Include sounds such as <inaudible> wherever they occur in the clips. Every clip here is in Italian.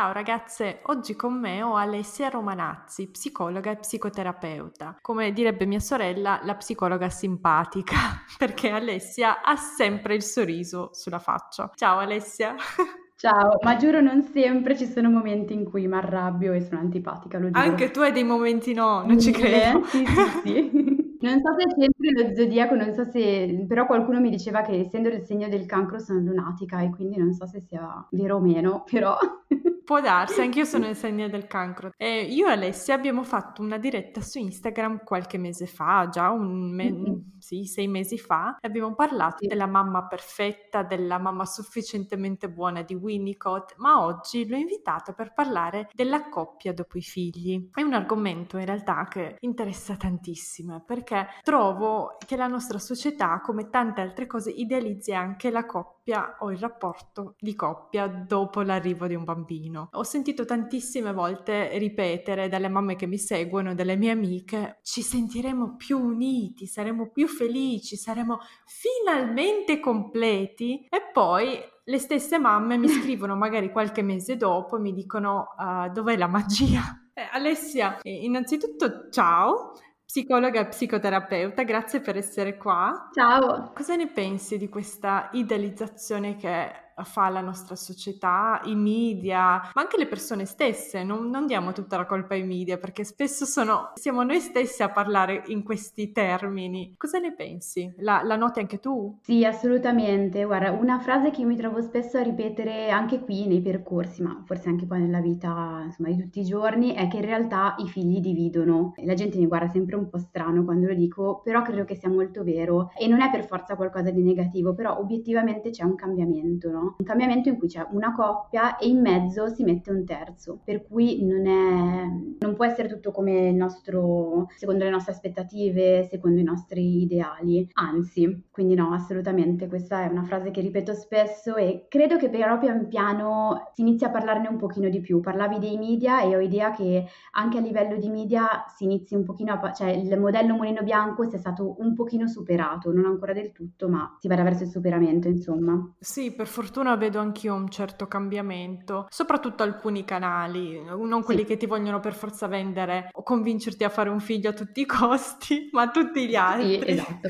Ciao ragazze, oggi con me ho Alessia Romanazzi, psicologa e psicoterapeuta. Come direbbe mia sorella, la psicologa simpatica, <laughs> perché Alessia ha sempre il sorriso sulla faccia. Ciao Alessia. <laughs> Ciao, ma giuro non sempre ci sono momenti in cui mi arrabbio e sono antipatica, lo giuro. Anche tu hai dei momenti no, non ci credo. Sì, sì, sì. <laughs> Non so se c'entri lo zodiaco, non so se... però qualcuno mi diceva che essendo il segno del cancro sono lunatica e quindi non so se sia vero o meno, però... Può darsi, anch'io sono il segno del cancro. E io e Alessia abbiamo fatto una diretta su Instagram qualche mese fa, già un me- mm-hmm. sì, sei mesi fa, e abbiamo parlato della mamma perfetta, della mamma sufficientemente buona di Winnicott, ma oggi l'ho invitata per parlare della coppia dopo i figli. È un argomento in realtà che interessa tantissimo perché trovo che la nostra società, come tante altre cose, idealizzi anche la coppia o il rapporto di coppia dopo l'arrivo di un bambino bambino. Ho sentito tantissime volte ripetere dalle mamme che mi seguono, dalle mie amiche, ci sentiremo più uniti, saremo più felici, saremo finalmente completi e poi le stesse mamme mi <laughs> scrivono magari qualche mese dopo e mi dicono uh, dov'è la magia? Eh, Alessia, innanzitutto ciao, psicologa e psicoterapeuta, grazie per essere qua. Ciao. Cosa ne pensi di questa idealizzazione che fa la nostra società, i media, ma anche le persone stesse. Non, non diamo tutta la colpa ai media perché spesso sono, siamo noi stessi a parlare in questi termini. Cosa ne pensi? La, la noti anche tu? Sì, assolutamente. Guarda, una frase che io mi trovo spesso a ripetere anche qui nei percorsi, ma forse anche poi nella vita insomma, di tutti i giorni, è che in realtà i figli dividono. La gente mi guarda sempre un po' strano quando lo dico, però credo che sia molto vero e non è per forza qualcosa di negativo, però obiettivamente c'è un cambiamento, no? Un cambiamento in cui c'è una coppia e in mezzo si mette un terzo, per cui non, è, non può essere tutto come il nostro, secondo le nostre aspettative, secondo i nostri ideali, anzi, quindi no, assolutamente, questa è una frase che ripeto spesso e credo che però pian piano si inizia a parlarne un pochino di più. Parlavi dei media e ho idea che anche a livello di media si inizi un pochino a, cioè il modello mulino bianco sia stato un pochino superato, non ancora del tutto, ma si va verso il superamento, insomma. Sì, per fortuna fortuna vedo anch'io un certo cambiamento, soprattutto alcuni canali, non quelli sì. che ti vogliono per forza vendere o convincerti a fare un figlio a tutti i costi, <laughs> ma tutti gli altri. Sì, esatto.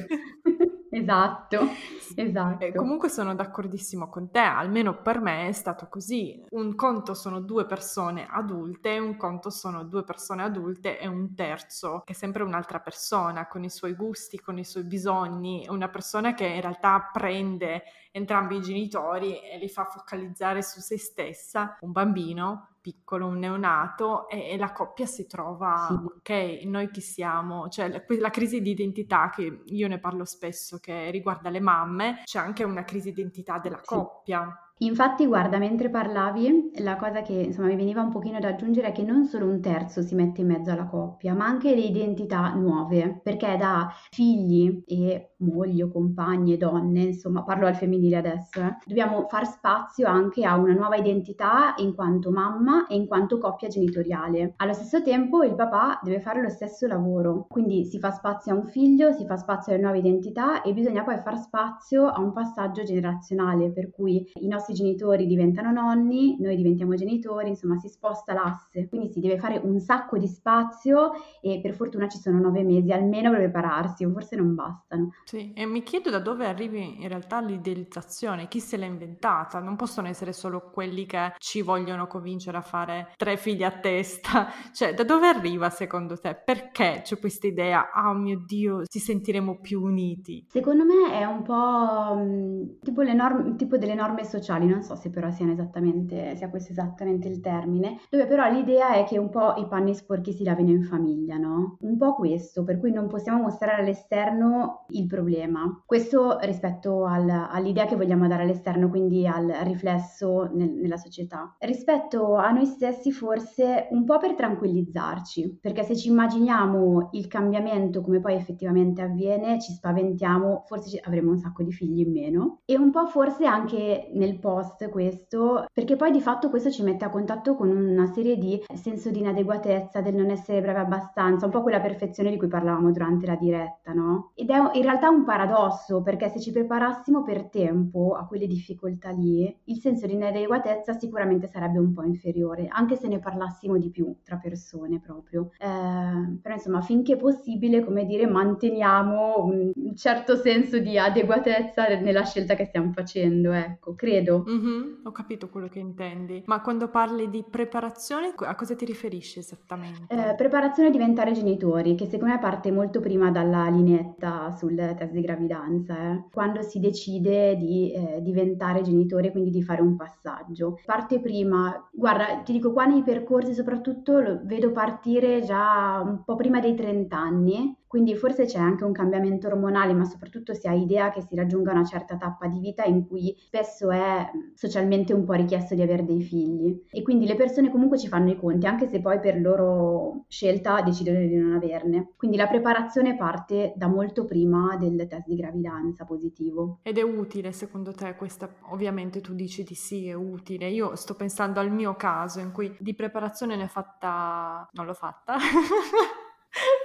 Esatto, esatto. E comunque sono d'accordissimo con te, almeno per me è stato così. Un conto sono due persone adulte, un conto sono due persone adulte e un terzo che è sempre un'altra persona con i suoi gusti, con i suoi bisogni, una persona che in realtà prende entrambi i genitori e li fa focalizzare su se stessa, un bambino piccolo, un neonato e, e la coppia si trova, sì. ok, noi chi siamo? Cioè la, la, crisi di identità che io ne parlo spesso che riguarda le mamme, c'è anche una crisi di identità della sì. coppia Infatti, guarda, mentre parlavi, la cosa che insomma mi veniva un pochino da aggiungere è che non solo un terzo si mette in mezzo alla coppia, ma anche le identità nuove, perché da figli e mogli o compagne, donne, insomma, parlo al femminile adesso, eh, dobbiamo far spazio anche a una nuova identità in quanto mamma e in quanto coppia genitoriale. Allo stesso tempo il papà deve fare lo stesso lavoro, quindi si fa spazio a un figlio, si fa spazio alle nuove identità e bisogna poi far spazio a un passaggio generazionale, per cui i nostri nostri genitori diventano nonni, noi diventiamo genitori, insomma si sposta l'asse, quindi si deve fare un sacco di spazio e per fortuna ci sono nove mesi almeno per prepararsi, o forse non bastano. Sì, e mi chiedo da dove arrivi in realtà l'idealizzazione, chi se l'ha inventata, non possono essere solo quelli che ci vogliono convincere a fare tre figli a testa, <laughs> cioè da dove arriva secondo te? Perché c'è questa idea, oh mio Dio, ci sentiremo più uniti? Secondo me è un po' tipo, le norme, tipo delle norme sociali sociali, non so se però siano esattamente, sia questo esattamente il termine, dove però l'idea è che un po' i panni sporchi si lavino in famiglia, no? Un po' questo, per cui non possiamo mostrare all'esterno il problema. Questo rispetto al, all'idea che vogliamo dare all'esterno, quindi al riflesso nel, nella società. Rispetto a noi stessi forse un po' per tranquillizzarci, perché se ci immaginiamo il cambiamento come poi effettivamente avviene, ci spaventiamo, forse avremo un sacco di figli in meno e un po' forse anche nel post questo, perché poi di fatto questo ci mette a contatto con una serie di senso di inadeguatezza, del non essere bravi abbastanza, un po' quella perfezione di cui parlavamo durante la diretta, no? Ed è in realtà un paradosso, perché se ci preparassimo per tempo a quelle difficoltà lì, il senso di inadeguatezza sicuramente sarebbe un po' inferiore, anche se ne parlassimo di più tra persone proprio. Eh, però insomma, finché possibile, come dire, manteniamo un, certo senso di adeguatezza nella scelta che stiamo facendo, ecco, credo. Mm-hmm, ho capito quello che intendi, ma quando parli di preparazione, a cosa ti riferisci esattamente? Eh, preparazione a diventare genitori, che secondo me parte molto prima dalla lineetta sul test di gravidanza, eh. quando si decide di eh, diventare genitori, quindi di fare un passaggio. Parte prima, guarda, ti dico qua nei percorsi soprattutto lo vedo partire già un po' prima dei 30 anni, quindi forse c'è anche un cambiamento ormonale, ma soprattutto si ha idea che si raggiunga una certa tappa di vita in cui spesso è socialmente un po' richiesto di avere dei figli. E quindi le persone comunque ci fanno i conti, anche se poi per loro scelta decidono di non averne. Quindi la preparazione parte da molto prima del test di gravidanza positivo. Ed è utile secondo te questa? Ovviamente tu dici di sì, è utile. Io sto pensando al mio caso in cui di preparazione ne ho fatta... non l'ho fatta. <laughs>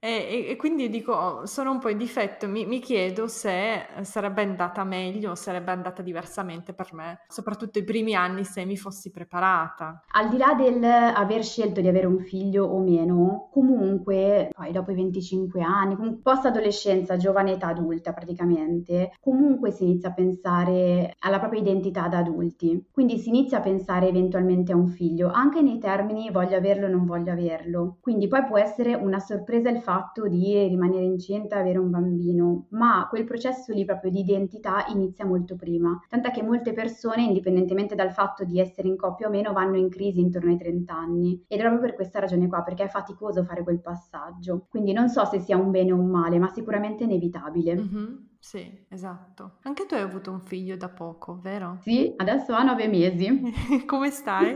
E, e, quindi dico, oh, sono un po' in difetto, mi, mi, chiedo se sarebbe andata meglio sarebbe andata diversamente per me, soprattutto i primi anni se mi fossi preparata. Al di là del aver scelto di avere un figlio o meno, comunque poi dopo i 25 anni, post adolescenza, giovane età adulta praticamente, comunque si inizia a pensare alla propria identità da adulti, quindi si inizia a pensare eventualmente a un figlio, anche nei termini voglio averlo o non voglio averlo, quindi poi può essere una sorpresa il di rimanere incinta e avere un bambino, ma quel processo lì proprio di identità inizia molto prima, tant'è che molte persone, indipendentemente dal fatto di essere in coppia o meno, vanno in crisi intorno ai 30 anni ed è proprio per questa ragione qua, perché è faticoso fare quel passaggio. Quindi non so se sia un bene o un male, ma sicuramente inevitabile. Mm-hmm. Sì, esatto. Anche tu hai avuto un figlio da poco, vero? Sì, adesso ha nove mesi. <laughs> Come stai?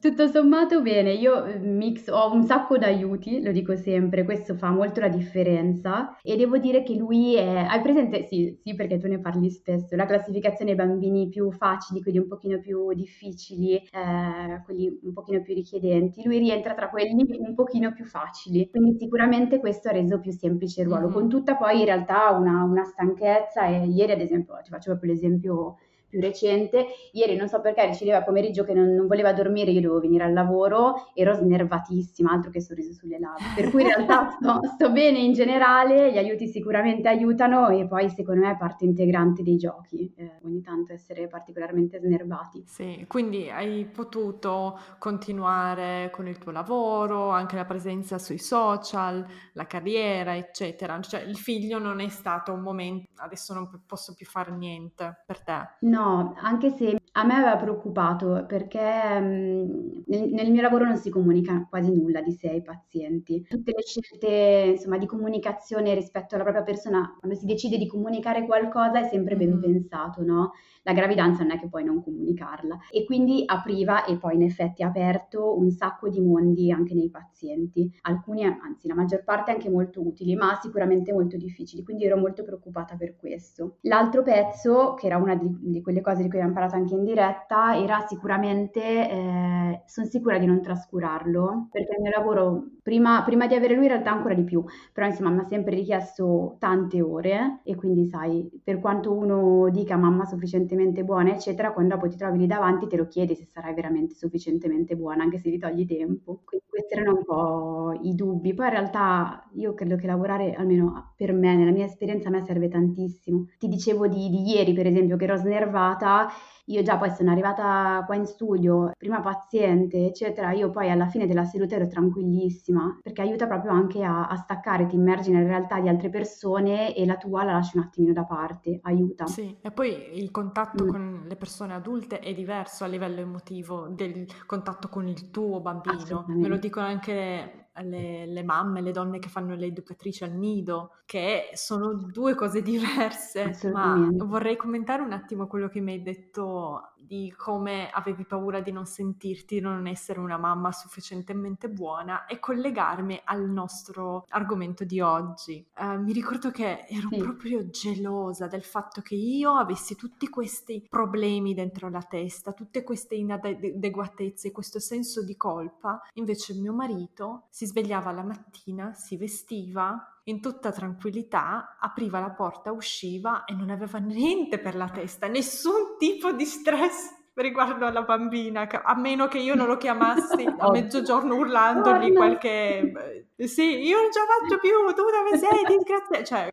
Tutto sommato bene, io ehm, mix, ho un sacco d'aiuti, lo dico sempre, questo fa molto la differenza e devo dire che lui è... Hai presente? Sì, sì, perché tu ne parli spesso, la classificazione bambini più facili, quelli un pochino più difficili, eh, quelli un pochino più richiedenti, lui rientra tra quelli un pochino più facili, quindi sicuramente questo ha reso più semplice il ruolo, mm-hmm. con tutta poi in realtà una, una stanchezza e ieri ad esempio, ti faccio proprio l'esempio più recente. Ieri non so perché decideva a pomeriggio che non, non, voleva dormire, io dovevo venire al lavoro, ero snervatissima, altro che sorriso sulle labbra. Per cui in realtà <laughs> sto, sto, bene in generale, gli aiuti sicuramente aiutano e poi secondo me è parte integrante dei giochi, eh, ogni tanto essere particolarmente snervati. Sì, quindi hai potuto continuare con il tuo lavoro, anche la presenza sui social, la carriera, eccetera. Cioè il figlio non è stato un momento, adesso non posso più fare niente per te. No, No, anche se a me aveva preoccupato perché mh, nel, nel mio lavoro non si comunica quasi nulla di sé ai pazienti. Tutte le scelte, insomma, di comunicazione rispetto alla propria persona, quando si decide di comunicare qualcosa è sempre ben pensato, no? La gravidanza non è che puoi non comunicarla. E quindi apriva e poi in effetti ha aperto un sacco di mondi anche nei pazienti, alcuni anzi la maggior parte anche molto utili, ma sicuramente molto difficili, quindi ero molto preoccupata per questo. L'altro pezzo, che era una di, di quelle cose di cui abbiamo parlato anche in diretta, era sicuramente, eh, sono sicura di non trascurarlo, perché il mio lavoro, prima, prima di avere lui in realtà ancora di più, però insomma mi ha sempre richiesto tante ore. E quindi sai, per quanto uno dica mamma sufficiente sufficientemente buona, eccetera, quando dopo ti trovi lì davanti te lo chiedi se sarai veramente sufficientemente buona, anche se ti togli tempo. Quindi questi erano un po' i dubbi. Poi in realtà io credo che lavorare, almeno per me, nella mia esperienza, a me serve tantissimo. Ti dicevo di, di ieri, per esempio, che ero snervata io già poi sono arrivata qua in studio, prima paziente, eccetera, io poi alla fine della seduta ero tranquillissima, perché aiuta proprio anche a, a staccare, ti immergi nella realtà di altre persone e la tua la lasci un attimino da parte, aiuta. Sì, e poi il contatto mm. con le persone adulte è diverso a livello emotivo del contatto con il tuo bambino. Me lo dicono anche le, le, mamme, le donne che fanno le educatrici al nido, che sono due cose <laughs> diverse. Ma vorrei commentare un attimo quello che mi hai detto di come avevi paura di non sentirti, di non essere una mamma sufficientemente buona e collegarmi al nostro argomento di oggi. Uh, mi ricordo che ero sì. proprio gelosa del fatto che io avessi tutti questi problemi dentro la testa, tutte queste inadeguatezze, questo senso di colpa, invece mio marito si svegliava la mattina, si vestiva in tutta tranquillità, apriva la porta, usciva e non aveva niente per la testa, nessun tipo di stress riguardo alla bambina, a meno che io non lo chiamassi a <laughs> mezzogiorno urlandogli qualche... Sì, io non ce la faccio più, tu dove sei, disgraziato? Cioè,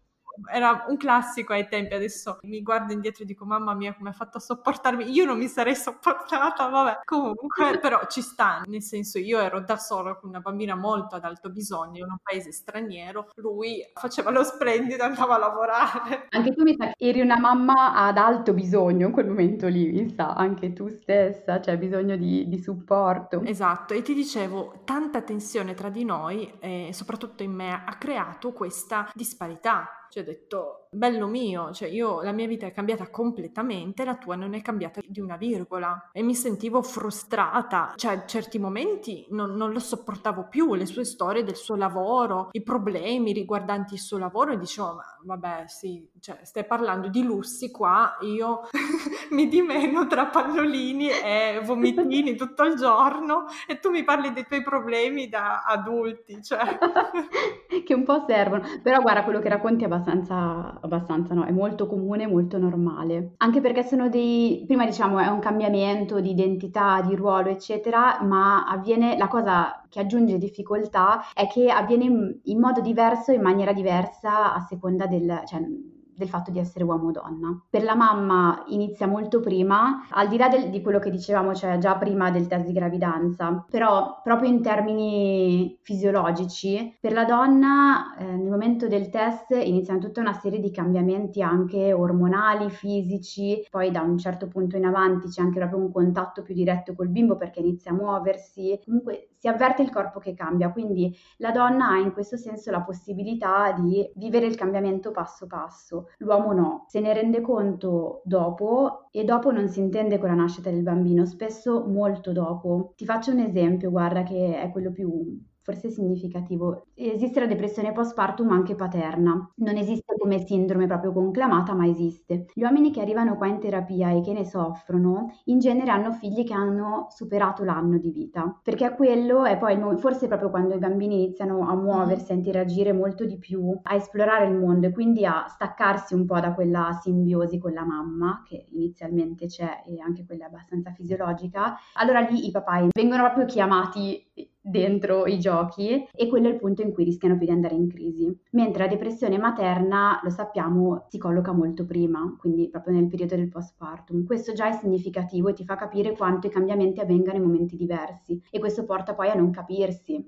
era un classico ai tempi, adesso mi guardo indietro e dico mamma mia come ha fatto a sopportarmi, io non mi sarei <laughs> sopportata, vabbè, comunque <laughs> però ci sta, nel senso io ero da sola con una bambina molto ad alto bisogno in un paese straniero, lui faceva lo splendido, andava a lavorare. Anche tu mi sa che eri una mamma ad alto bisogno in quel momento lì, mi sa, anche tu stessa, cioè bisogno di, di supporto. Esatto, e ti dicevo, tanta tensione tra di noi, e soprattutto in me, ha creato questa disparità cioè ho detto, bello mio, cioè io, la mia vita è cambiata completamente, la tua non è cambiata di una virgola. E mi sentivo frustrata, cioè certi momenti non, non lo sopportavo più, le sue storie del suo lavoro, i problemi riguardanti il suo lavoro e dicevo, ma vabbè sì, cioè stai parlando di lussi qua, io <laughs> mi dimeno tra pallolini e vomitini tutto il giorno e tu mi parli dei tuoi problemi da adulti, cioè... <laughs> che un po' servono, però guarda quello che racconti è abbastanza, abbastanza no, è molto comune, molto normale. Anche perché sono dei, prima diciamo è un cambiamento di identità, di ruolo, eccetera, ma avviene, la cosa che aggiunge difficoltà è che avviene in, modo diverso, in maniera diversa a seconda del, cioè, del fatto di essere uomo o donna. Per la mamma inizia molto prima, al di là del, di quello che dicevamo, cioè già prima del test di gravidanza, però proprio in termini fisiologici, per la donna eh, nel momento del test iniziano tutta una serie di cambiamenti anche ormonali, fisici, poi da un certo punto in avanti c'è anche proprio un contatto più diretto col bimbo perché inizia a muoversi, comunque si avverte il corpo che cambia, quindi la donna ha in questo senso la possibilità di vivere il cambiamento passo passo, l'uomo no, se ne rende conto dopo e dopo non si intende con la nascita del bambino, spesso molto dopo. Ti faccio un esempio, guarda che è quello più forse significativo. Esiste la depressione postpartum anche paterna, non esiste come sindrome proprio conclamata, ma esiste. Gli uomini che arrivano qua in terapia e che ne soffrono, in genere hanno figli che hanno superato l'anno di vita, perché a quello è poi forse proprio quando i bambini iniziano a muoversi, a interagire molto di più, a esplorare il mondo e quindi a staccarsi un po' da quella simbiosi con la mamma, che inizialmente c'è e anche quella abbastanza fisiologica, allora lì i papà vengono proprio chiamati dentro i giochi e quello è il punto in cui rischiano più di andare in crisi. Mentre la depressione materna, lo sappiamo, si colloca molto prima, quindi proprio nel periodo del postpartum. Questo già è significativo e ti fa capire quanto i cambiamenti avvengano in momenti diversi e questo porta poi a non capirsi,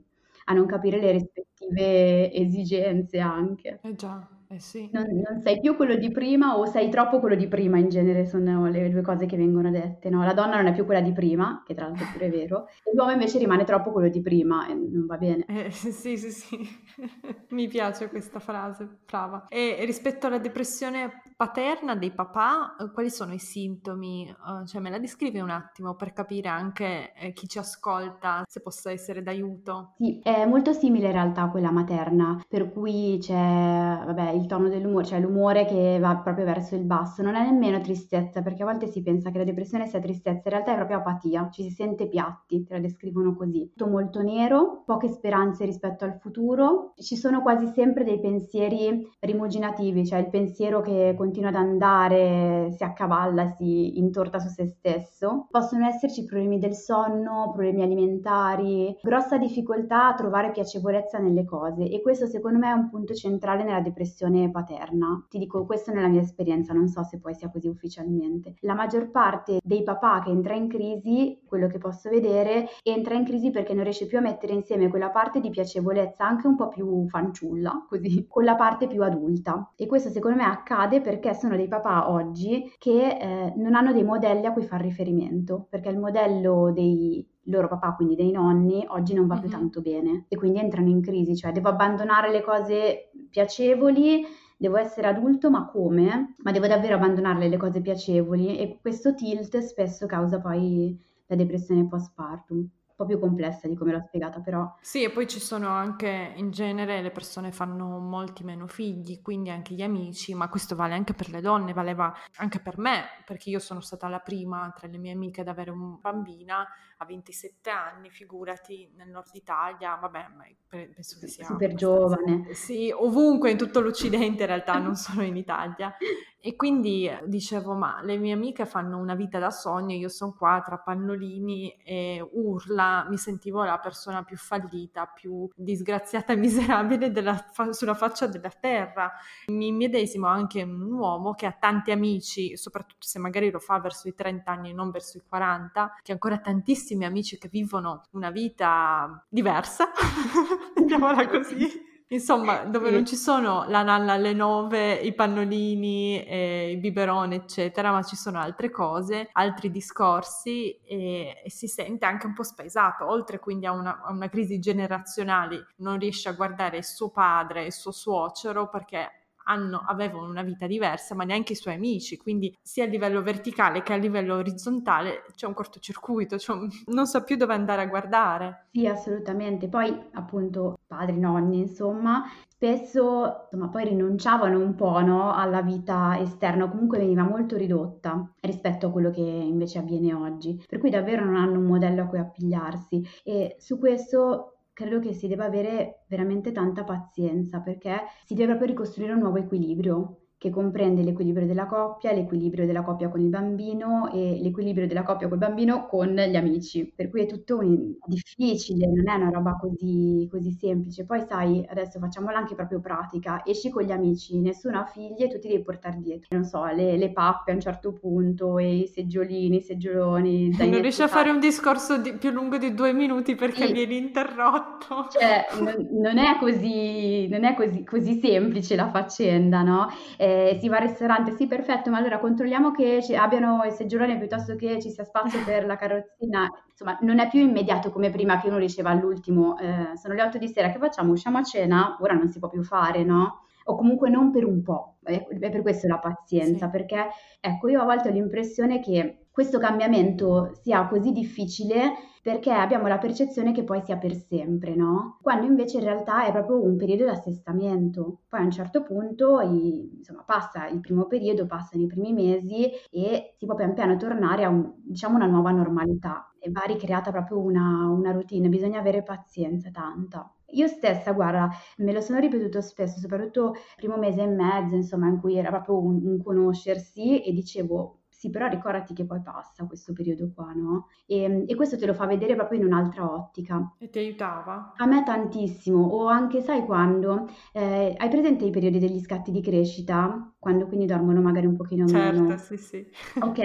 a non capire le rispettive esigenze anche. Eh già. Eh sì. Non, non, sei più quello di prima o sei troppo quello di prima, in genere sono le due cose che vengono dette. No? La donna non è più quella di prima, che tra l'altro è pure vero, e l'uomo invece rimane troppo quello di prima e non va bene. Eh, <laughs> sì, sì, sì, <laughs> mi piace questa frase, brava. E rispetto alla depressione paterna dei papà, eh, quali sono i sintomi? Uh, cioè me la descrivi un attimo per capire anche eh, chi ci ascolta se possa essere d'aiuto? Sì, è molto simile in realtà a quella materna, per cui c'è, vabbè, il tono dell'umore, cioè l'umore che va proprio verso il basso, non è nemmeno tristezza, perché a volte si pensa che la depressione sia tristezza, in realtà è proprio apatia, ci si sente piatti, te la descrivono così. Tutto molto nero, poche speranze rispetto al futuro, ci sono quasi sempre dei pensieri rimuginativi, cioè il pensiero che continua continua ad andare, si accavalla, si intorta su se stesso. Possono esserci problemi del sonno, problemi alimentari, grossa difficoltà a trovare piacevolezza nelle cose e questo secondo me è un punto centrale nella depressione paterna. Ti dico questo nella mia esperienza, non so se poi sia così ufficialmente. La maggior parte dei papà che entra in crisi, quello che posso vedere, entra in crisi perché non riesce più a mettere insieme quella parte di piacevolezza anche un po' più fanciulla, così, con la parte più adulta. E questo secondo me accade perché sono dei papà oggi che eh, non hanno dei modelli a cui far riferimento, perché il modello dei loro papà, quindi dei nonni, oggi non va mm-hmm. più tanto bene e quindi entrano in crisi, cioè devo abbandonare le cose piacevoli devo essere adulto, ma come? Ma devo davvero abbandonarle le cose piacevoli e questo tilt spesso causa poi la depressione postpartum po' più complessa di come l'ho spiegata, però. Sì, e poi ci sono anche, in genere, le persone fanno molti meno figli, quindi anche gli amici, ma questo vale anche per le donne, valeva anche per me, perché io sono stata la prima tra le mie amiche ad avere una bambina a 27 anni, figurati, nel nord Italia, vabbè, penso che sia... Super giovane. Sì, ovunque in tutto l'Occidente in realtà, non solo in Italia. <laughs> E quindi eh, dicevo, ma le mie amiche fanno una vita da sogno, io sono qua tra pannolini e urla, mi sentivo la persona più fallita, più disgraziata e miserabile fa- sulla faccia della terra. Mi medesimo anche un uomo che ha tanti amici, soprattutto se magari lo fa verso i 30 anni e non verso i 40, che ancora tantissimi amici che vivono una vita diversa, <laughs> mettiamola così. Insomma, dove non ci sono la nalla alle nove, i pannolini, eh, i biberoni, eccetera, ma ci sono altre cose, altri discorsi e, e si sente anche un po' spaesato, oltre quindi a una, a una crisi generazionale, non riesce a guardare suo padre e suo suocero perché hanno, avevano una vita diversa, ma neanche i suoi amici, quindi sia a livello verticale che a livello orizzontale c'è un cortocircuito, cioè non so più dove andare a guardare. Sì, assolutamente. Poi appunto padri, nonni, insomma, spesso insomma, poi rinunciavano un po' no, alla vita esterna, comunque veniva molto ridotta rispetto a quello che invece avviene oggi, per cui davvero non hanno un modello a cui appigliarsi e su questo credo che si debba avere veramente tanta pazienza perché si deve proprio ricostruire un nuovo equilibrio che comprende l'equilibrio della coppia, l'equilibrio della coppia con il bambino e l'equilibrio della coppia col bambino con gli amici. Per cui è tutto un... difficile, non è una roba così, così semplice. Poi sai, adesso facciamola anche proprio pratica, esci con gli amici, nessuno ha figli e tu ti devi portare dietro, non so, le, le pappe a un certo punto e i seggiolini, i seggioloni. <laughs> Non riesci a fare un discorso di, più lungo di due minuti perché sì. vieni interrotto. Cioè, non, non è, così, non è così, così semplice la faccenda, no? Eh, eh, si va al ristorante, sì perfetto, ma allora controlliamo che abbiano i seggioloni piuttosto che ci sia spazio per la carrozzina. Insomma, non è più immediato come prima che uno diceva all'ultimo, eh, sono le 8 di sera, che facciamo? Usciamo a cena? Ora non si può più fare, no? O comunque non per un po', è per questo la pazienza, sì. perché ecco, io a volte ho l'impressione che questo cambiamento sia così difficile perché abbiamo la percezione che poi sia per sempre, no? Quando invece in realtà è proprio un periodo di assestamento. Poi a un certo punto, insomma, passa il primo periodo, passano i primi mesi e si può pian piano tornare a un, diciamo, una nuova normalità e va ricreata proprio una, una routine, bisogna avere pazienza tanta. Io stessa, guarda, me lo sono ripetuto spesso, soprattutto primo mese e mezzo, insomma, in cui era proprio un, un conoscersi e dicevo, sì, però ricordati che poi passa questo periodo qua, no? E, e, questo te lo fa vedere proprio in un'altra ottica. E ti aiutava? A me tantissimo, o anche sai quando, eh, hai presente i periodi degli scatti di crescita? Quando quindi dormono magari un pochino certo, meno. sì, sì. Ok,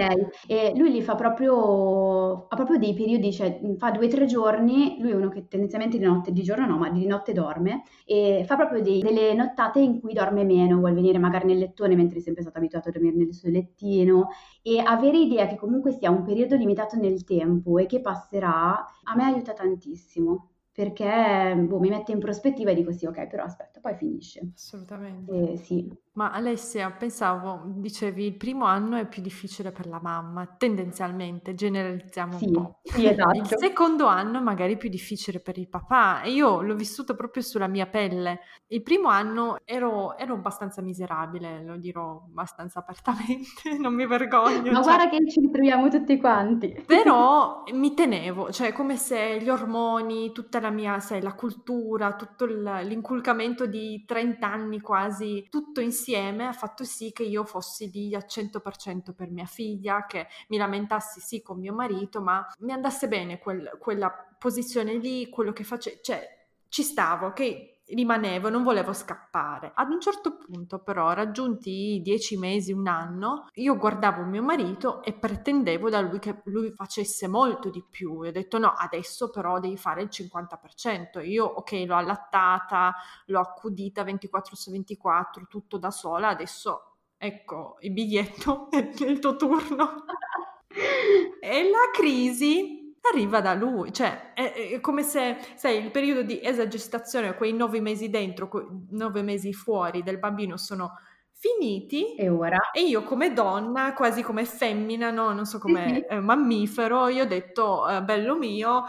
e lui li fa proprio, ha proprio dei periodi, cioè fa due o tre giorni, lui è uno che tendenzialmente di notte, di giorno no, ma di notte dorme, e fa proprio dei, delle nottate in cui dorme meno, vuol venire magari nel lettone mentre è sempre stato abituato a dormire nel suo lettino e avere idea che comunque sia un periodo limitato nel tempo e che passerà, a me aiuta tantissimo perché boh, mi mette in prospettiva e dico sì, ok, però aspetta, poi finisce. Assolutamente. Eh, sì. Ma Alessia, pensavo, dicevi, il primo anno è più difficile per la mamma, tendenzialmente, generalizziamo sì, un po'. Sì, esatto. <laughs> Il secondo anno magari è più difficile per il papà e io l'ho vissuto proprio sulla mia pelle. Il primo anno ero, ero abbastanza miserabile, lo dirò abbastanza apertamente, <laughs> non mi vergogno. Ma cioè... guarda che ci ritroviamo tutti quanti. <laughs> Però mi tenevo, cioè come se gli ormoni, tutta la mia, sai, la cultura, tutto l'inculcamento di 30 anni quasi, tutto insieme insieme ha fatto sì che io fossi lì al 100% per mia figlia, che mi lamentassi sì con mio marito, ma mi andasse bene quel, quella posizione lì, quello che facevo, cioè ci stavo, che rimanevo, non volevo scappare. Ad un certo punto, però, raggiunti i dieci mesi, un anno, io guardavo mio marito e pretendevo da lui che lui facesse molto di più. E ho detto: no, adesso però devi fare il 50%. Io, ok, l'ho allattata, l'ho accudita 24 su 24, tutto da sola. Adesso, ecco, il biglietto <laughs> è il tuo turno. <laughs> e la crisi arriva da lui, cioè è, è, come se, sai, il periodo di esagestazione, quei nove mesi dentro, nove mesi fuori del bambino sono finiti e ora? e io come donna quasi come femmina no? non so come eh, mammifero io ho detto eh, bello mio.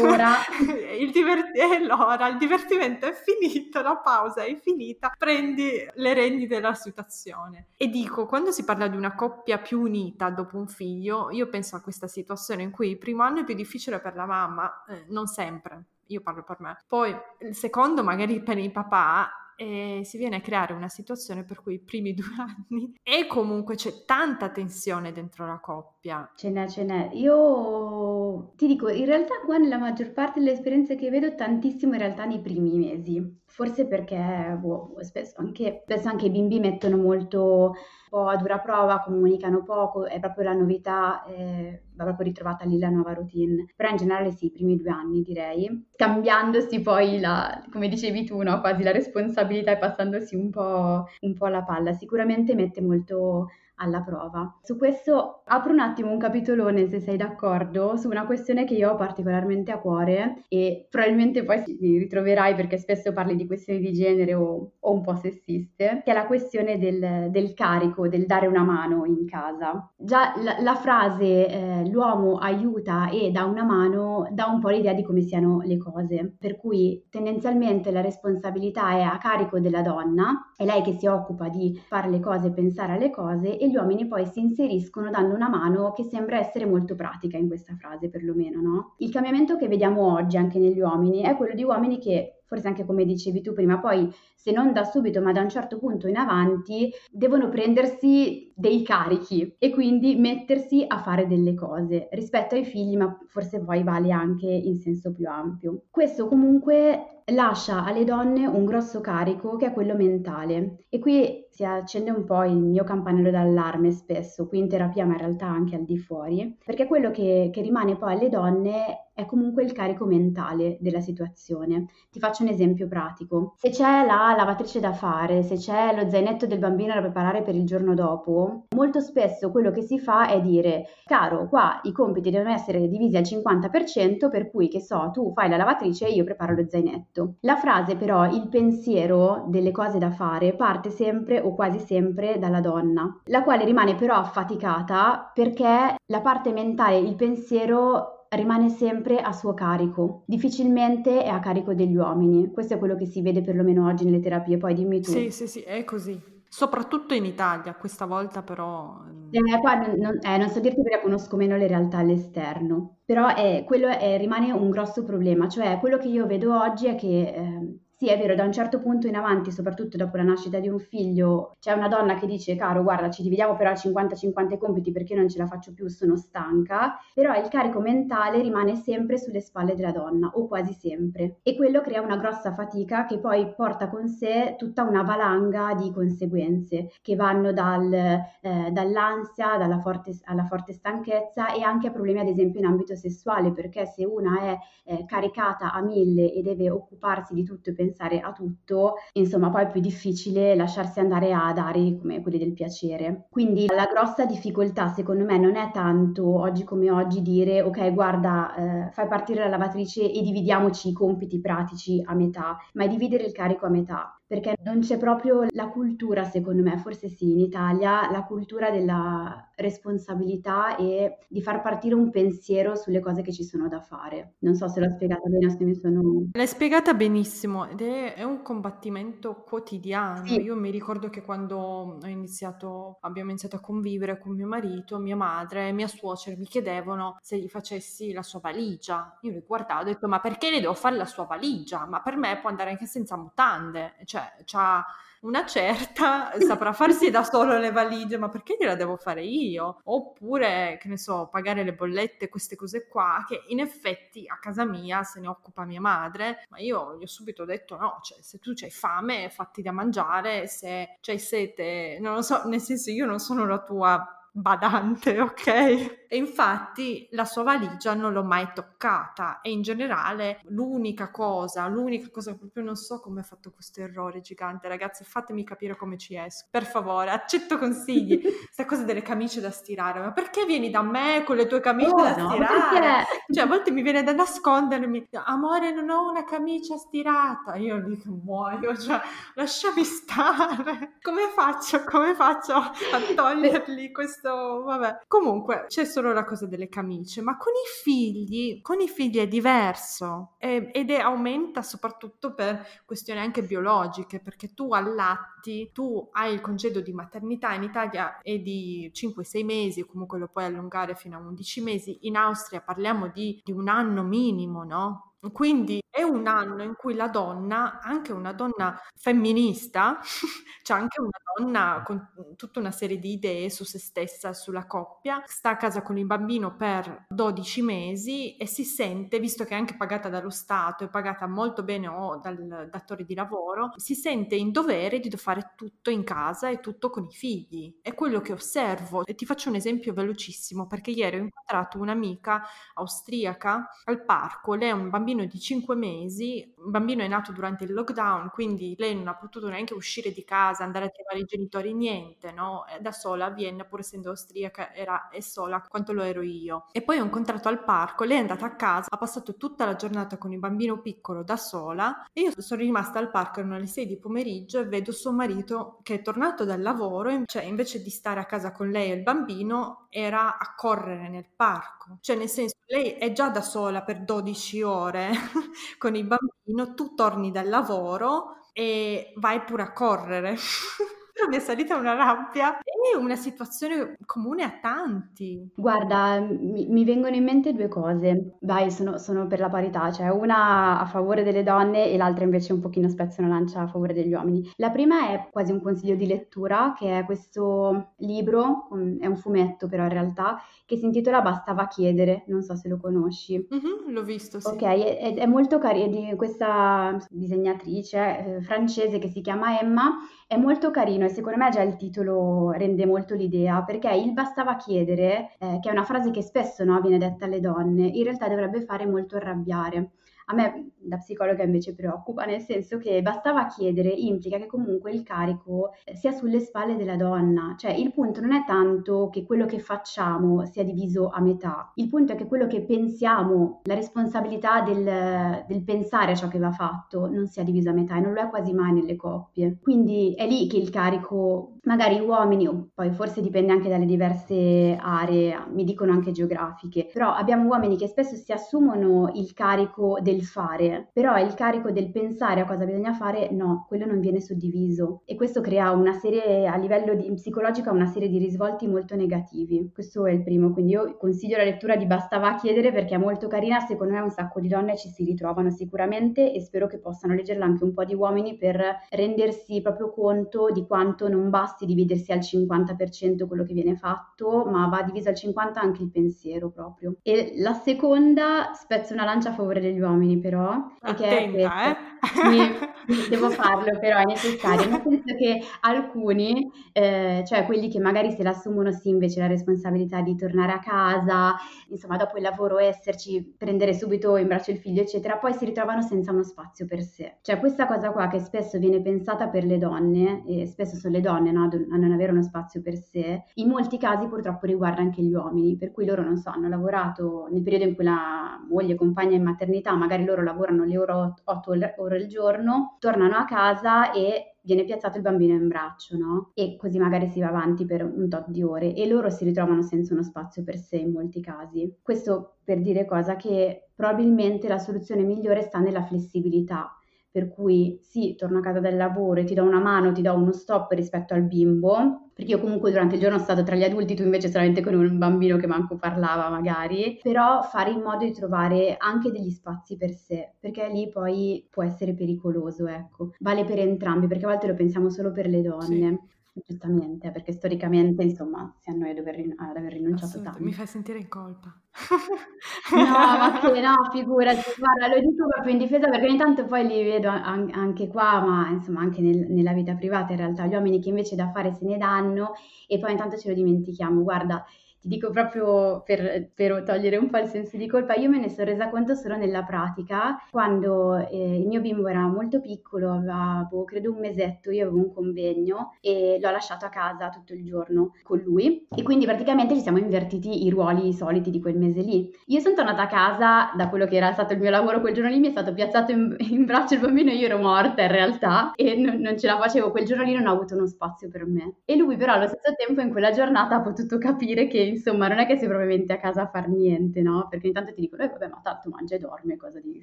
Ora? <laughs> Il, divert- allora, il divertimento è finito la pausa è finita. Prendi le rendi della situazione. E dico quando si parla di una coppia più unita dopo un figlio io penso a questa situazione in cui il primo anno è più difficile per la mamma eh, non sempre io parlo per me. Poi il secondo, magari per il papà, e si viene a creare una situazione per cui i primi <laughs> due anni e comunque c'è tanta tensione dentro la coppia. Ce n'è, ce n'è. Io ti dico, in realtà qua nella maggior parte delle esperienze che vedo, tantissimo in realtà nei primi mesi. Forse perché boh, spesso, anche, spesso anche i bimbi mettono molto po' a dura prova, comunicano poco, è proprio la novità, eh, va proprio ritrovata lì la nuova routine. Però in generale sì, i primi due anni direi, cambiandosi poi la, come dicevi tu, no? quasi la responsabilità e passandosi un po', un po' la palla. Sicuramente mette molto alla prova. Su questo apro un attimo un capitolone, se sei d'accordo, su una questione che io ho particolarmente a cuore e probabilmente poi ti ritroverai perché spesso parli di questioni di genere o, o un po' sessiste, che è la questione del, del, carico, del dare una mano in casa. Già la, la frase eh, l'uomo aiuta e dà una mano dà un po' l'idea di come siano le cose, per cui tendenzialmente la responsabilità è a carico della donna, è lei che si occupa di fare le cose, pensare alle cose e gli uomini poi si inseriscono dando una mano che sembra essere molto pratica in questa frase perlomeno, no? Il cambiamento che vediamo oggi anche negli uomini è quello di uomini che forse anche come dicevi tu prima, poi se non da subito ma da un certo punto in avanti devono prendersi dei carichi e quindi mettersi a fare delle cose rispetto ai figli, ma forse poi vale anche in senso più ampio. Questo comunque lascia alle donne un grosso carico che è quello mentale e qui si accende un po' il mio campanello d'allarme spesso, qui in terapia ma in realtà anche al di fuori, perché quello che, che rimane poi alle donne è comunque il carico mentale della situazione. Ti faccio un esempio pratico. Se c'è la lavatrice da fare, se c'è lo zainetto del bambino da preparare per il giorno dopo, molto spesso quello che si fa è dire, caro, qua i compiti devono essere divisi al 50%, per cui che so, tu fai la lavatrice e io preparo lo zainetto. La frase però, il pensiero delle cose da fare, parte sempre o quasi sempre dalla donna, la quale rimane però affaticata perché la parte mentale, il pensiero rimane sempre a suo carico, difficilmente è a carico degli uomini. Questo è quello che si vede perlomeno oggi nelle terapie, poi dimmi tu. Sì, sì, sì, è così. Soprattutto in Italia, questa volta però... Eh, qua non, eh, non so dirti perché conosco meno le realtà all'esterno, però è, quello è, rimane un grosso problema, cioè quello che io vedo oggi è che... Eh, sì, è vero, da un certo punto in avanti, soprattutto dopo la nascita di un figlio, c'è una donna che dice, caro, guarda, ci dividiamo però a 50-50 i compiti perché non ce la faccio più, sono stanca, però il carico mentale rimane sempre sulle spalle della donna, o quasi sempre. E quello crea una grossa fatica che poi porta con sé tutta una valanga di conseguenze, che vanno dal, eh, dall'ansia, dalla forte, alla forte stanchezza e anche a problemi ad esempio in ambito sessuale, perché se una è eh, caricata a mille e deve occuparsi di tutto e pensare pensare a tutto, insomma poi è più difficile lasciarsi andare ad aree come quelli del piacere. Quindi la grossa difficoltà secondo me non è tanto oggi come oggi dire ok guarda eh, fai partire la lavatrice e dividiamoci i compiti pratici a metà, ma è dividere il carico a metà perché non c'è proprio la cultura, secondo me, forse sì, in Italia, la cultura della responsabilità e di far partire un pensiero sulle cose che ci sono da fare. Non so se l'ho spiegata bene o se mi sono... L'hai spiegata benissimo ed è, è un combattimento quotidiano. Sì. Io mi ricordo che quando ho iniziato, abbiamo iniziato a convivere con mio marito, mia madre e mia suocera mi chiedevano se gli facessi la sua valigia. Io li guardavo e ho detto ma perché le devo fare la sua valigia? Ma per me può andare anche senza mutande. Cioè, c'ha una certa saprà farsi da solo le valigie, ma perché gliela devo fare io? Oppure, che ne so, pagare le bollette, queste cose qua, che in effetti a casa mia se ne occupa mia madre, ma io gli ho subito detto no, cioè se tu c'hai fame fatti da mangiare, se c'hai sete, non lo so, nel senso io non sono la tua badante, ok? E infatti la sua valigia non l'ho mai toccata e in generale l'unica cosa, l'unica cosa proprio non so come ho fatto questo errore gigante, ragazzi, fatemi capire come ci esco. Per favore, accetto consigli. <laughs> Questa cosa delle camicie da stirare, ma perché vieni da me con le tue camicie oh, da no, stirare? Perché? Cioè, a volte mi viene da nascondermi. Amore, non ho una camicia stirata. Io che muoio, cioè, lasciami stare. Come faccio? Come faccio a toglierli questo questo, vabbè. Comunque, c'è solo la cosa delle camicie, ma con i figli, con i figli è diverso e, ed è, aumenta soprattutto per questioni anche biologiche, perché tu allatti, tu hai il congedo di maternità in Italia è di 5-6 mesi, comunque lo puoi allungare fino a 11 mesi, in Austria parliamo di, di un anno minimo, no? Quindi è un anno in cui la donna, anche una donna femminista, <laughs> c'è anche una donna con tutta una serie di idee su se stessa, sulla coppia, sta a casa con il bambino per 12 mesi e si sente, visto che è anche pagata dallo Stato e pagata molto bene o dal datore di lavoro, si sente in dovere di fare tutto in casa e tutto con i figli. È quello che osservo e ti faccio un esempio velocissimo perché ieri ho incontrato un'amica austriaca al parco, lei è un bambino bambino di 5 mesi, un bambino è nato durante il lockdown, quindi lei non ha potuto neanche uscire di casa, andare a trovare i genitori, niente, no? Da sola a Vienna, pur essendo austriaca, era è sola quanto lo ero io. E poi ho incontrato al parco, lei è andata a casa, ha passato tutta la giornata con il bambino piccolo da sola e io sono rimasta al parco, erano le 6 di pomeriggio e vedo suo marito che è tornato dal lavoro, cioè invece di stare a casa con lei e il bambino, era a correre nel parco. Cioè nel senso, lei è già da sola per 12 ore <laughs> con il bambino, tu torni dal lavoro e vai pure a correre. <laughs> Però mi è salita una rabbia. È una situazione comune a tanti. Guarda, mi, mi vengono in mente due cose. Vai, sono, sono per la parità, cioè una a favore delle donne e l'altra invece un pochino spezza una lancia a favore degli uomini. La prima è quasi un consiglio di lettura, che è questo libro, è un fumetto però in realtà, che si intitola Bastava chiedere, non so se lo conosci. Mm-hmm, l'ho visto, sì. Ok, è, è molto carino, di questa disegnatrice eh, francese che si chiama Emma, è molto carino e secondo me già il titolo rende molto l'idea, perché il bastava chiedere, eh, che è una frase che spesso no, viene detta alle donne, in realtà dovrebbe fare molto arrabbiare. A me da psicologa invece preoccupa, nel senso che bastava chiedere implica che comunque il carico eh, sia sulle spalle della donna, cioè il punto non è tanto che quello che facciamo sia diviso a metà, il punto è che quello che pensiamo, la responsabilità del, del pensare a ciò che va fatto non sia diviso a metà e non lo è quasi mai nelle coppie. Quindi è lì che il carico, magari uomini, o poi forse dipende anche dalle diverse aree, mi dicono anche geografiche, però abbiamo uomini che spesso si assumono il carico del fare, però il carico del pensare a cosa bisogna fare, no, quello non viene suddiviso e questo crea una serie, a livello di, psicologico, una serie di risvolti molto negativi. Questo è il primo, quindi io consiglio la lettura di Bastava chiedere perché è molto carina, secondo me un sacco di donne ci si ritrovano sicuramente e spero che possano leggerla anche un po' di uomini per rendersi proprio conto di quanto non basti dividersi al 50% quello che viene fatto, ma va diviso al 50% anche il pensiero proprio. E la seconda spezzo una lancia a favore degli uomini però, Attenta, questo. <laughs> Mi, devo farlo però, è necessario, nel senso che alcuni, eh, cioè quelli che magari se l'assumono sì invece la responsabilità di tornare a casa, insomma dopo il lavoro esserci, prendere subito in braccio il figlio eccetera, poi si ritrovano senza uno spazio per sé. Cioè questa cosa qua che spesso viene pensata per le donne, e spesso sono le donne no, a non avere uno spazio per sé, in molti casi purtroppo riguarda anche gli uomini, per cui loro non so, hanno lavorato nel periodo in cui la moglie compagna in maternità, magari loro lavorano le ore 8 ore al giorno, tornano a casa e viene piazzato il bambino in braccio, no? E così magari si va avanti per un tot di ore e loro si ritrovano senza uno spazio per sé in molti casi. Questo per dire cosa che probabilmente la soluzione migliore sta nella flessibilità per cui sì, torno a casa dal lavoro e ti do una mano, ti do uno stop rispetto al bimbo, perché io comunque durante il giorno sono stato tra gli adulti, tu invece solamente con un bambino che manco parlava magari, però fare in modo di trovare anche degli spazi per sé, perché lì poi può essere pericoloso, ecco. Vale per entrambi, perché a volte lo pensiamo solo per le donne. Sì. Giustamente, perché storicamente, insomma, si annoia ad aver, ad aver rinunciato tanto. Mi fai sentire in colpa. <laughs> no, ma che no, figurati, guarda, lo dico proprio in difesa perché ogni tanto poi li vedo an- anche qua, ma insomma anche nel- nella vita privata in realtà, gli uomini che invece da fare se ne danno e poi intanto ce lo dimentichiamo. Guarda, ti dico proprio per, per, togliere un po' il senso di colpa, io me ne sono resa conto solo nella pratica, quando eh, il mio bimbo era molto piccolo, aveva boh, credo un mesetto, io avevo un convegno e l'ho lasciato a casa tutto il giorno con lui e quindi praticamente ci siamo invertiti i ruoli soliti di quel mese lì. Io sono tornata a casa da quello che era stato il mio lavoro quel giorno lì, mi è stato piazzato in, <laughs> in braccio il bambino, io ero morta in realtà e non, non ce la facevo, quel giorno lì non ho avuto uno spazio per me. E lui però allo stesso tempo in quella giornata ha potuto capire che insomma non è che sei propriamente a casa a far niente, no? Perché ogni tanto ti dicono, eh vabbè, ma tanto mangia e dorme, cosa devi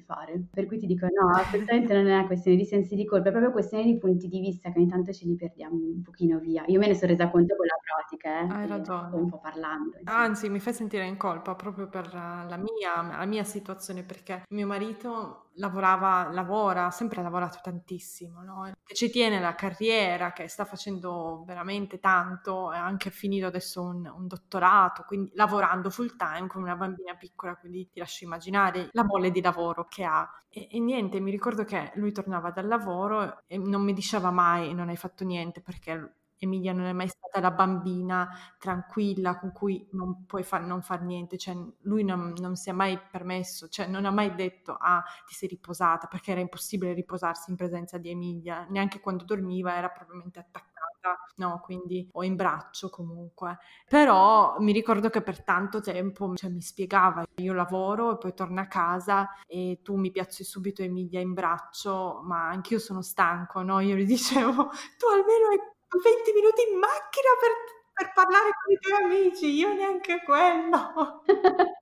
fare? Per cui ti dico, no, assolutamente non è una questione di sensi di colpa, è proprio questione di punti di vista che ogni tanto ce li perdiamo un pochino via. Io me ne sono resa conto con la pratica, eh? Hai ragione. Un po' parlando. Insomma. Anzi, mi fai sentire in colpa proprio per la mia, la mia situazione, perché mio marito lavorava, lavora, sempre lavorato tantissimo, no? che ci tiene la carriera, che sta facendo veramente tanto, è anche finito adesso un, un, dottorato, quindi lavorando full time con una bambina piccola, quindi ti lascio immaginare la mole di lavoro che ha. E, e niente, mi ricordo che lui tornava dal lavoro e non mi diceva mai non hai fatto niente perché Emilia non è mai stata la bambina tranquilla con cui non puoi far, non far niente, cioè lui non, non, si è mai permesso, cioè non ha mai detto ah ti sei riposata perché era impossibile riposarsi in presenza di Emilia, neanche quando dormiva era probabilmente attaccata no, quindi o in braccio comunque. Però mi ricordo che per tanto tempo cioè, mi spiegava, io lavoro e poi torno a casa e tu mi piazzi subito Emilia in braccio, ma anch'io sono stanco, no? Io gli dicevo, tu almeno hai 20 minuti in macchina per, per parlare con i tuoi amici, io neanche quello. <laughs>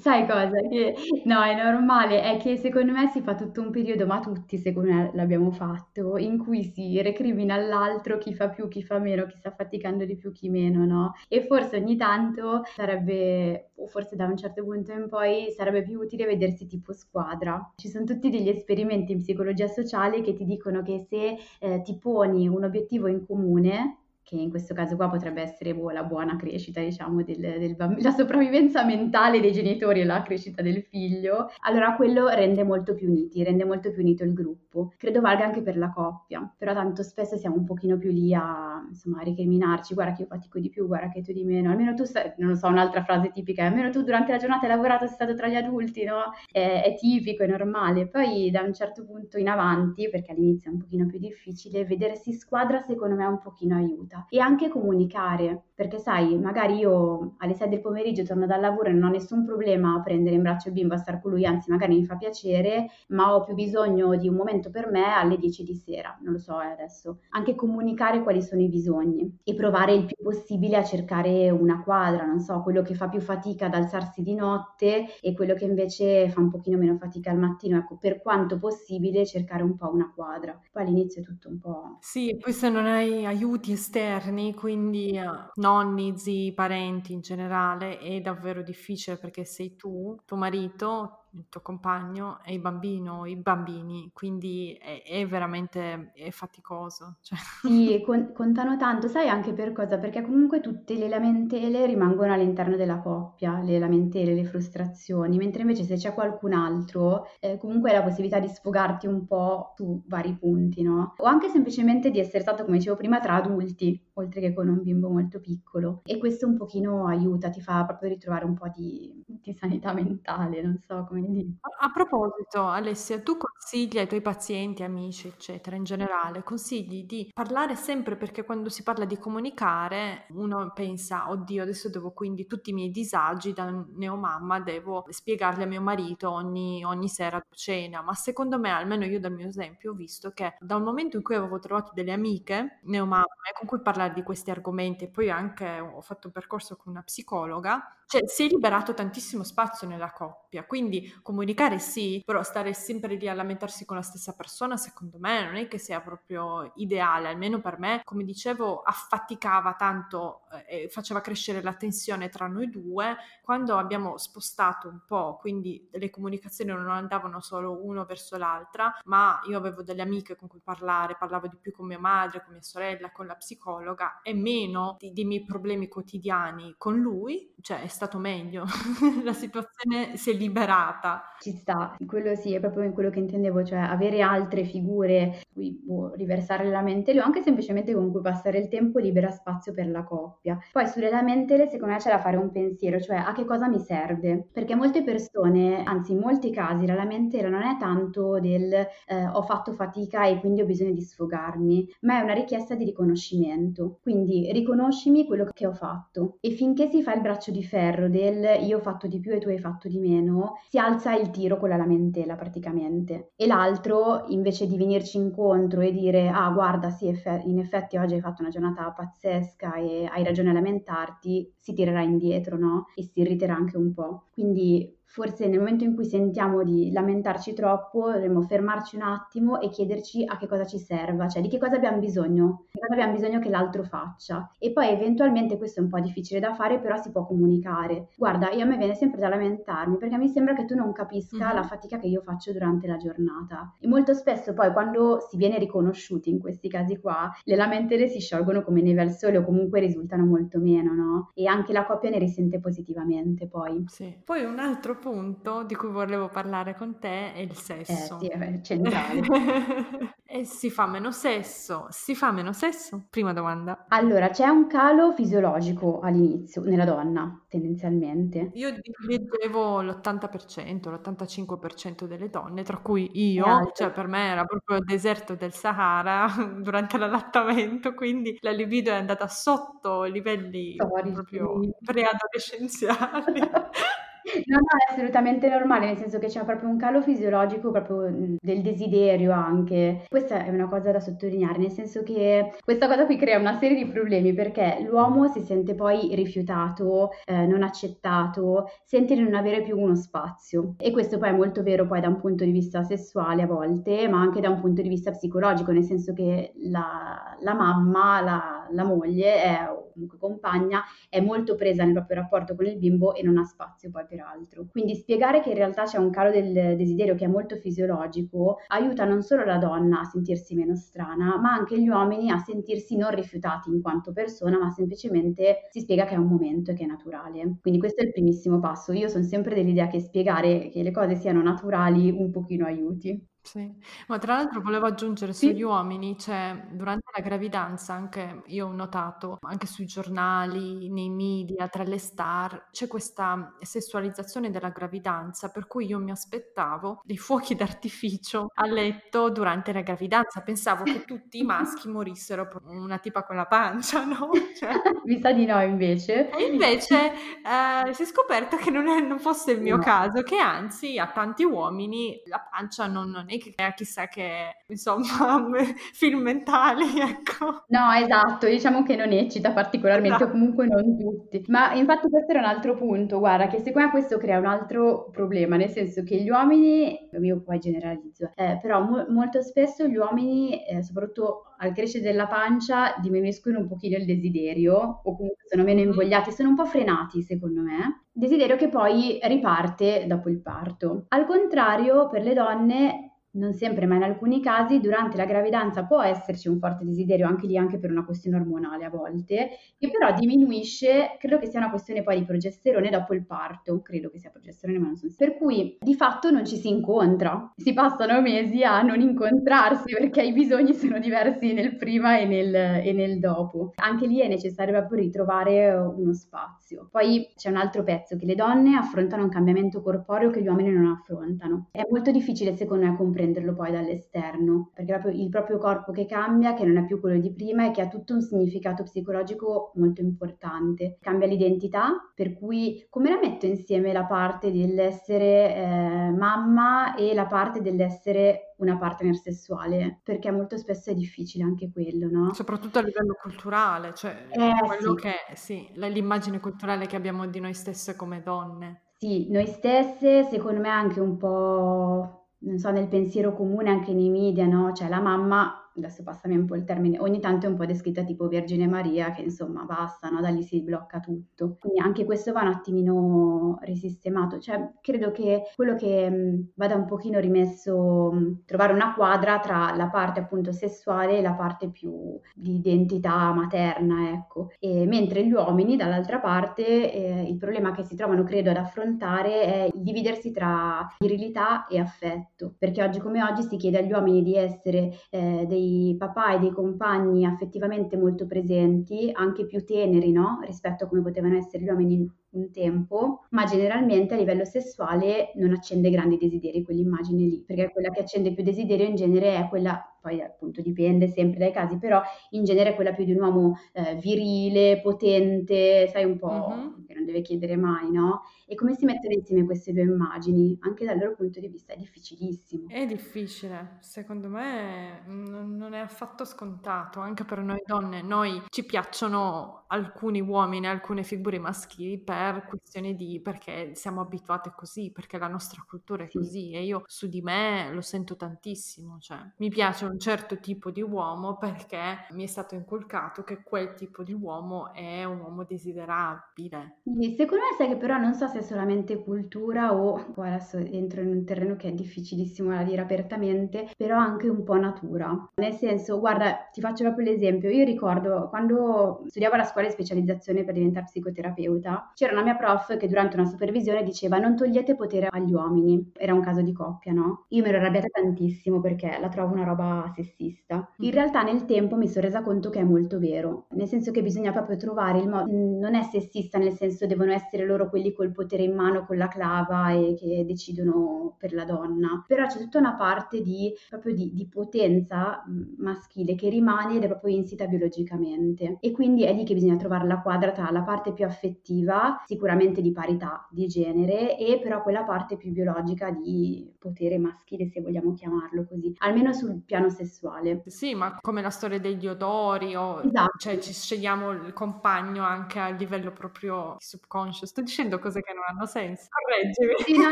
Sai cosa? Che no, è normale, è che secondo me si fa tutto un periodo, ma tutti secondo me l'abbiamo fatto, in cui si recrimina all'altro chi fa più, chi fa meno, chi sta faticando di più, chi meno, no? E forse ogni tanto sarebbe, o forse da un certo punto in poi, sarebbe più utile vedersi tipo squadra. Ci sono tutti degli esperimenti in psicologia sociale che ti dicono che se eh, ti poni un obiettivo in comune, che in questo caso qua potrebbe essere boh, la buona crescita, diciamo, del, del bambino, la sopravvivenza mentale dei genitori e la crescita del figlio, allora quello rende molto più uniti, rende molto più unito il gruppo. Credo valga anche per la coppia, però tanto spesso siamo un pochino più lì a, insomma, a recriminarci, guarda che io fatico di più, guarda che tu di meno, almeno tu, stai, non lo so, un'altra frase tipica, almeno tu durante la giornata hai lavorato, sei stato tra gli adulti, no? È, è tipico, è normale. Poi da un certo punto in avanti, perché all'inizio è un pochino più difficile, vedersi squadra secondo me un pochino aiuta e anche comunicare, perché sai, magari io alle 6 del pomeriggio torno dal lavoro e non ho nessun problema a prendere in braccio il bimbo, a star con lui, anzi magari mi fa piacere, ma ho più bisogno di un momento per me alle 10 di sera, non lo so eh, adesso. Anche comunicare quali sono i bisogni e provare il più possibile a cercare una quadra, non so, quello che fa più fatica ad alzarsi di notte e quello che invece fa un pochino meno fatica al mattino, ecco, per quanto possibile cercare un po' una quadra. Poi all'inizio è tutto un po'... Sì, poi se non hai aiuti esterni esterni, quindi uh, nonni, zii, parenti in generale, è davvero difficile perché sei tu, tuo marito, il tuo compagno e il bambino, i bambini, quindi è, è veramente è faticoso. <laughs> Cioè. Sì, con, contano tanto, sai anche per cosa? Perché comunque tutte le lamentele rimangono all'interno della coppia, le lamentele, le frustrazioni, mentre invece se c'è qualcun altro, eh, comunque hai la possibilità di sfogarti un po' su vari punti, no? O anche semplicemente di essere stato, come dicevo prima, tra adulti, oltre che con un bimbo molto piccolo. E questo un pochino aiuta, ti fa proprio ritrovare un po' di, di sanità mentale, non so come quindi... A, proposito, Alessia, tu consigli ai tuoi pazienti, amici, eccetera, in generale, consigli di parlare sempre perché quando si parla di comunicare uno pensa, oddio, adesso devo quindi tutti i miei disagi da neomamma devo spiegarli a mio marito ogni, ogni sera a cena, ma secondo me, almeno io dal mio esempio, ho visto che da un momento in cui avevo trovato delle amiche neomamme con cui parlare di questi argomenti e poi anche ho fatto un percorso con una psicologa, cioè si è liberato tantissimo spazio nella coppia, quindi comunicare sì, però stare sempre lì a lamentarsi con la stessa persona, secondo me non è che sia proprio ideale, almeno per me, come dicevo, affaticava tanto eh, e faceva crescere la tensione tra noi due. Quando abbiamo spostato un po', quindi le comunicazioni non andavano solo uno verso l'altra, ma io avevo delle amiche con cui parlare, parlavo di più con mia madre, con mia sorella, con la psicologa e meno di, dei miei problemi quotidiani con lui, cioè è stato meglio, <laughs> la situazione si è liberata. Ci sta, quello sì, è proprio quello che intendevo, cioè avere altre figure cui può riversare la lamentele o anche semplicemente con cui passare il tempo libera spazio per la coppia. Poi sulle lamentele secondo me c'è da fare un pensiero, cioè a che cosa mi serve? Perché molte persone, anzi in molti casi, la lamentela non è tanto del eh, ho fatto fatica e quindi ho bisogno di sfogarmi, ma è una richiesta di riconoscimento. Quindi riconoscimi quello che ho fatto e finché si fa il braccio di ferro del io ho fatto di più e tu hai fatto di meno, si alza il tiro con la lamentela praticamente. E l'altro, invece di venirci incontro e dire ah guarda sì, in effetti oggi hai fatto una giornata pazzesca e hai ragione a lamentarti, si tirerà indietro, no? E si irriterà anche un po'. Quindi forse nel momento in cui sentiamo di lamentarci troppo, dovremmo fermarci un attimo e chiederci a che cosa ci serva, cioè di che cosa abbiamo bisogno, di cosa abbiamo bisogno che l'altro faccia. E poi eventualmente questo è un po' difficile da fare, però si può comunicare. Guarda, io a me viene sempre da lamentarmi perché mi sembra che tu non capisca mm-hmm. la fatica che io faccio durante la giornata. E molto spesso poi quando si viene riconosciuti in questi casi qua, le lamentele si sciolgono come neve al sole o comunque risultano molto meno, no? E anche la coppia ne risente positivamente poi. Sì. Poi un altro punto di cui volevo parlare con te è il sesso. Eh, sì, è centrale. <laughs> e si fa meno sesso. Si fa meno sesso? Prima domanda. Allora, c'è un calo fisiologico all'inizio, nella donna, tendenzialmente. Io leggevo l'80%, l'85% delle donne, tra cui io, cioè per me era proprio il deserto del Sahara <laughs> durante l'allattamento, quindi la libido è andata sotto livelli Storici. proprio preadolescenziali. <laughs> No, no, è assolutamente normale, nel senso che c'è proprio un calo fisiologico proprio del desiderio anche. Questa è una cosa da sottolineare, nel senso che questa cosa qui crea una serie di problemi perché l'uomo si sente poi rifiutato, eh, non accettato, sente di non avere più uno spazio. E questo poi è molto vero poi da un punto di vista sessuale a volte, ma anche da un punto di vista psicologico, nel senso che la, la mamma, la, la moglie è comunque compagna è molto presa nel proprio rapporto con il bimbo e non ha spazio poi per altro. Quindi spiegare che in realtà c'è un calo del desiderio che è molto fisiologico aiuta non solo la donna a sentirsi meno strana, ma anche gli uomini a sentirsi non rifiutati in quanto persona, ma semplicemente si spiega che è un momento e che è naturale. Quindi questo è il primissimo passo. Io sono sempre dell'idea che spiegare che le cose siano naturali un pochino aiuti. Sì, ma tra l'altro volevo aggiungere Sì. sugli uomini, cioè durante la gravidanza anche io ho notato, anche sui giornali, nei media, tra le star, c'è questa sessualizzazione della gravidanza, per cui io mi aspettavo dei fuochi d'artificio a letto durante la gravidanza. Pensavo che tutti i maschi morissero per una tipa con la pancia, <laughs> no? Cioè... <laughs> Mi sa di no invece. E invece eh, si è scoperto che non, è, non fosse il mio No. caso, che anzi a tanti uomini la pancia non, non è che crea chissà che, insomma, <laughs> film mentali, ecco. No, esatto, diciamo che non eccita particolarmente, esatto. o comunque non tutti. Ma infatti questo era un altro punto, guarda, che secondo me questo crea un altro problema, nel senso che gli uomini, io poi generalizzo, eh, però mo- molto spesso gli uomini, eh, soprattutto al crescere della pancia, diminuiscono un pochino il desiderio, o comunque sono meno invogliati, sono un po' frenati secondo me. Desiderio che poi riparte dopo il parto. Al contrario, per le donne non sempre, ma in alcuni casi durante la gravidanza può esserci un forte desiderio, anche lì anche per una questione ormonale a volte, che però diminuisce, credo che sia una questione poi di progesterone dopo il parto, credo che sia progesterone, ma non so. Per cui di fatto non ci si incontra, si passano mesi a non incontrarsi perché i bisogni sono diversi nel prima e nel, e nel dopo. Anche lì è necessario proprio ritrovare uno spazio. Poi c'è un altro pezzo che le donne affrontano un cambiamento corporeo che gli uomini non affrontano. È molto difficile secondo me comprendere comprenderlo poi dall'esterno, perché proprio il proprio corpo che cambia, che non è più quello di prima e che ha tutto un significato psicologico molto importante. Cambia l'identità, per cui come la metto insieme la parte dell'essere eh, mamma e la parte dell'essere una partner sessuale, perché molto spesso è difficile anche quello, no? Soprattutto a livello culturale, cioè Eh quello sì. che sì, l'immagine culturale che abbiamo di noi stesse come donne. Sì, noi stesse, secondo me anche un po', non so, nel pensiero comune, anche nei media, no? Cioè la mamma adesso passami un po' il termine, ogni tanto è un po' descritta tipo Vergine Maria, che insomma basta, no? da lì si blocca tutto. Quindi anche questo va un attimino risistemato, cioè credo che quello che mh, vada un pochino rimesso, mh, trovare una quadra tra la parte appunto sessuale e la parte più di identità materna, ecco. E mentre gli uomini, dall'altra parte, eh, il problema che si trovano, credo, ad affrontare è il dividersi tra virilità e affetto, perché oggi come oggi si chiede agli uomini di essere eh, dei dei papà e dei compagni affettivamente molto presenti, anche più teneri, no? Rispetto a come potevano essere gli uomini un tempo, ma generalmente a livello sessuale non accende grandi desideri quell'immagine lì, perché quella che accende più desiderio in genere è quella, poi appunto dipende sempre dai casi, però in genere è quella più di un uomo eh, virile, potente, sai un po', mm-hmm. Non deve chiedere mai, no? E come si mettono insieme queste due immagini? Anche dal loro punto di vista è difficilissimo. È difficile, secondo me non è affatto scontato, anche per noi donne, noi ci piacciono alcuni uomini, alcune figure maschili per per questioni di perché siamo abituate così, perché la nostra cultura è sì. così e io su di me lo sento tantissimo, cioè mi piace un certo tipo di uomo perché mi è stato inculcato che quel tipo di uomo è un uomo desiderabile. Secondo me sai che però non so se è solamente cultura o poi adesso entro in un terreno che è difficilissimo da dire apertamente, però anche un po' natura. Nel senso, guarda, ti faccio proprio l'esempio, io ricordo quando studiavo alla scuola di specializzazione per diventare psicoterapeuta, c'era una mia prof che durante una supervisione diceva non togliete potere agli uomini, era un caso di coppia, no? Io mi ero arrabbiata tantissimo perché la trovo una roba sessista. In mm. realtà nel tempo mi sono resa conto che è molto vero, nel senso che bisogna proprio trovare il modo, non è sessista nel senso devono essere loro quelli col potere in mano, con la clava e che decidono per la donna, però c'è tutta una parte di, proprio di, di potenza mm, maschile che rimane ed è proprio insita biologicamente e quindi è lì che bisogna trovare la quadra tra la parte più affettiva sicuramente di parità di genere e però quella parte più biologica di potere maschile, se vogliamo chiamarlo così, almeno sul piano sessuale. Sì, ma come la storia degli odori o esatto. cioè ci scegliamo il compagno anche a livello proprio subconscio. Sto dicendo cose che non hanno senso. Correggimi. Sì, no,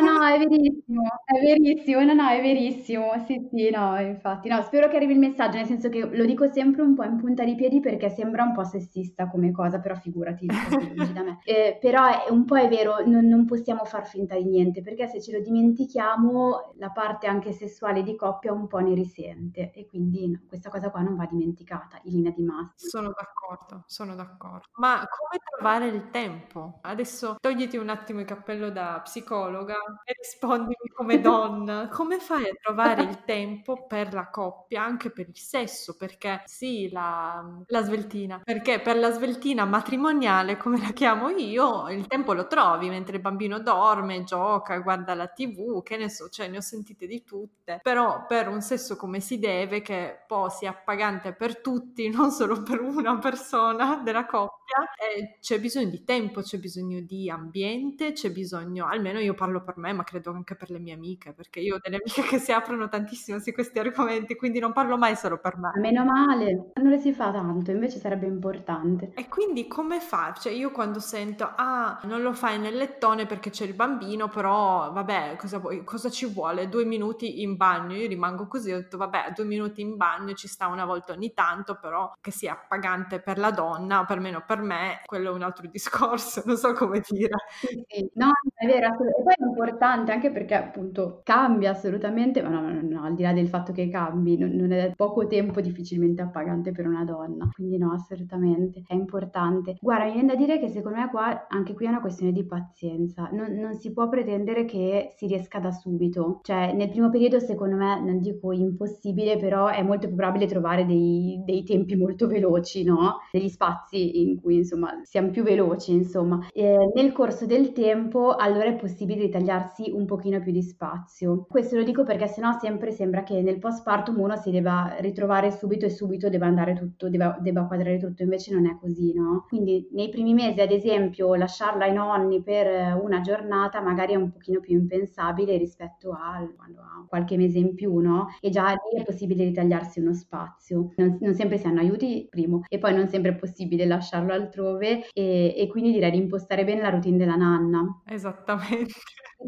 no, è verissimo, è verissimo, no, no, è verissimo. Sì, sì, no, infatti, no, spero che arrivi il messaggio, nel senso che lo dico sempre un po' in punta di piedi perché sembra un po' sessista come cosa, però figurati, da me. <laughs> Eh, però è, un po' è vero, non, non, possiamo far finta di niente, perché se ce lo dimentichiamo la parte anche sessuale di coppia un po' ne risente e quindi no, questa cosa qua non va dimenticata in linea di massima. Sono d'accordo, sono d'accordo. Ma come trovare il tempo? Adesso togliti un attimo il cappello da psicologa e rispondimi come donna. <laughs> Come fai a trovare il tempo per la coppia, anche per il sesso? Perché sì, la, la sveltina, perché per la sveltina matrimoniale, come la chiamo io, il tempo lo trovi mentre il bambino dorme, gioca, guarda la tv, che ne so, cioè ne ho sentite di tutte, però per un sesso come si deve, che poi sia appagante per tutti, <laughs> non solo per una persona della coppia, eh, c'è bisogno di tempo, c'è bisogno di ambiente, c'è bisogno, almeno io parlo per me, ma credo anche per le mie amiche, perché io ho delle amiche che si aprono tantissimo su questi argomenti, quindi non parlo mai solo per me. Meno male, non le si fa tanto, invece sarebbe importante. E quindi come fa? Cioè io quando sento, ah, non lo fai nel lettone perché c'è il bambino, però vabbè, cosa, vuoi, cosa ci vuole? Due minuti in bagno, io rimango così, ho detto vabbè, due minuti in bagno ci sta una volta ogni tanto, però che sia pagante per la donna, o perlomeno per me, quello è un altro <laughs> discorso, non so come dire. Sì. No, è vero, e poi è importante anche perché appunto cambia assolutamente, ma no, no, no, al di là del fatto che cambi, non, non è poco tempo difficilmente appagante per una donna, quindi no, assolutamente, è importante. Guarda, mi viene da dire che secondo me qua, anche qui è una questione di pazienza, non, non, si può pretendere che si riesca da subito, cioè nel primo periodo secondo me, non dico impossibile, però è molto probabile trovare dei, dei tempi molto veloci, no? Degli spazi in cui insomma siamo più veloci, insomma, E nel corso del tempo allora è possibile ritagliarsi un pochino più di spazio. Questo lo dico perché sennò sempre sembra che nel postpartum uno si debba ritrovare subito e subito debba andare tutto, debba, debba quadrare tutto, invece non è così, no? Quindi nei primi mesi, ad esempio, lasciarla ai nonni per una giornata magari è un pochino più impensabile rispetto a quando qualche mese in più, no? E già lì è possibile ritagliarsi uno spazio. Non, non sempre si hanno aiuti, primo, e poi non sempre è possibile lasciarlo altrove e, e quindi direi di impostare bene la routine della nanna. Esattamente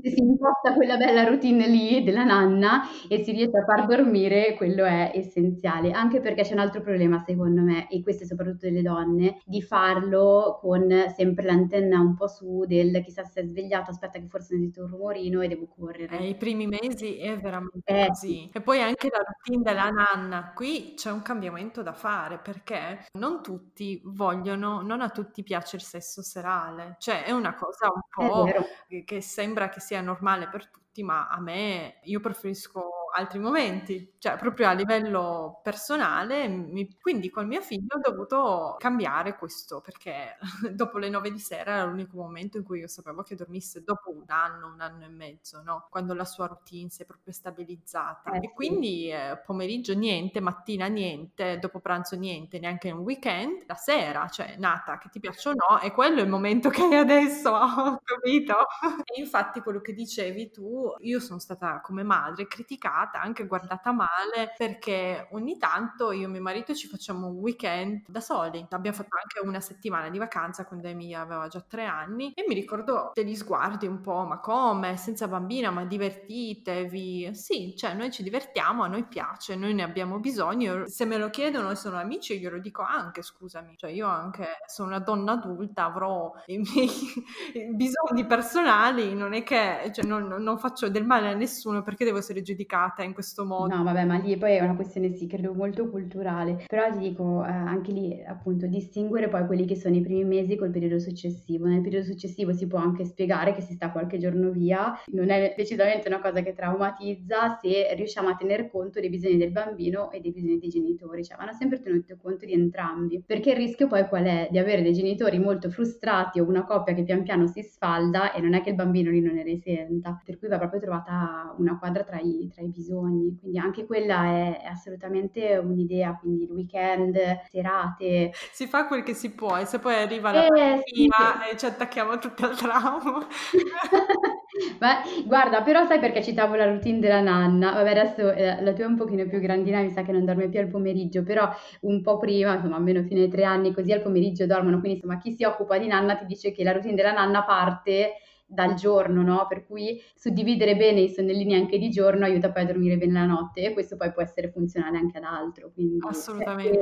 si imposta quella bella routine lì della nanna e si riesce a far dormire, quello è essenziale. Anche perché c'è un altro problema, secondo me, e questo è soprattutto delle donne, di farlo con sempre l'antenna un po' su del chissà se è svegliato, aspetta che forse ho sentito un rumorino e devo correre. Eh, I primi mesi è veramente eh, così. E poi anche la routine della nanna, qui c'è un cambiamento da fare perché non tutti vogliono, non a tutti piace il sesso serale, cioè è una cosa un po' che sembra che sia normale per tutti, ma a me io preferisco altri momenti, cioè proprio a livello personale, mi, quindi con mio figlio ho dovuto cambiare questo perché <laughs> dopo le nove di sera era l'unico momento in cui io sapevo che dormisse dopo un anno, un anno e mezzo, no? quando la sua routine si è proprio stabilizzata. Eh, e quindi eh, pomeriggio niente, mattina niente, dopo pranzo niente, neanche un weekend, la sera, cioè nata, che ti piaccia o no, e quello è il momento che hai <laughs> adesso, ho capito? E infatti quello che dicevi tu, io sono stata come madre criticata criticata, anche guardata male, perché ogni tanto io e mio marito ci facciamo un weekend da soli. Abbiamo fatto anche una settimana di vacanza quando Emilia aveva già tre anni e mi ricordo degli sguardi un po', ma come? Senza bambina, ma divertitevi. Sì, cioè noi ci divertiamo, a noi piace, noi ne abbiamo bisogno. Se me lo chiedono e sono amici, glielo dico anche, scusami. Cioè io anche sono una donna adulta, avrò i miei <laughs> bisogni personali, non è che cioè, non, non faccio del male a nessuno perché devo essere giudicata trattata in questo modo. No, vabbè, ma lì poi è una questione, sì, credo molto culturale. Però ti dico, eh, anche lì, appunto, distinguere poi quelli che sono i primi mesi col periodo successivo. Nel periodo successivo si può anche spiegare che si sta qualche giorno via, non è decisamente una cosa che traumatizza se riusciamo a tener conto dei bisogni del bambino e dei bisogni dei genitori, cioè vanno sempre tenuto conto di entrambi, perché il rischio poi qual è? Di avere dei genitori molto frustrati o una coppia che pian piano si sfalda e non è che il bambino lì non ne risenta, per cui va proprio trovata una quadra tra i, tra i bisogni bisogni, quindi anche quella è, è assolutamente un'idea, quindi il weekend, serate. Si fa quel che si può e se poi arriva la eh, sì. e ci attacchiamo tutti al trauma. <laughs> Ma guarda, però sai perché citavo la routine della nanna? Vabbè, adesso eh, la tua è un pochino più grandina, mi sa che non dorme più al pomeriggio, però un po' prima, insomma, almeno fino ai tre anni, così al pomeriggio dormono, quindi insomma, chi si occupa di nanna ti dice che la routine della nanna parte dal giorno, no? Per cui suddividere bene i sonnellini anche di giorno aiuta poi a dormire bene la notte e questo poi può essere funzionale anche ad altro. Quindi Assolutamente.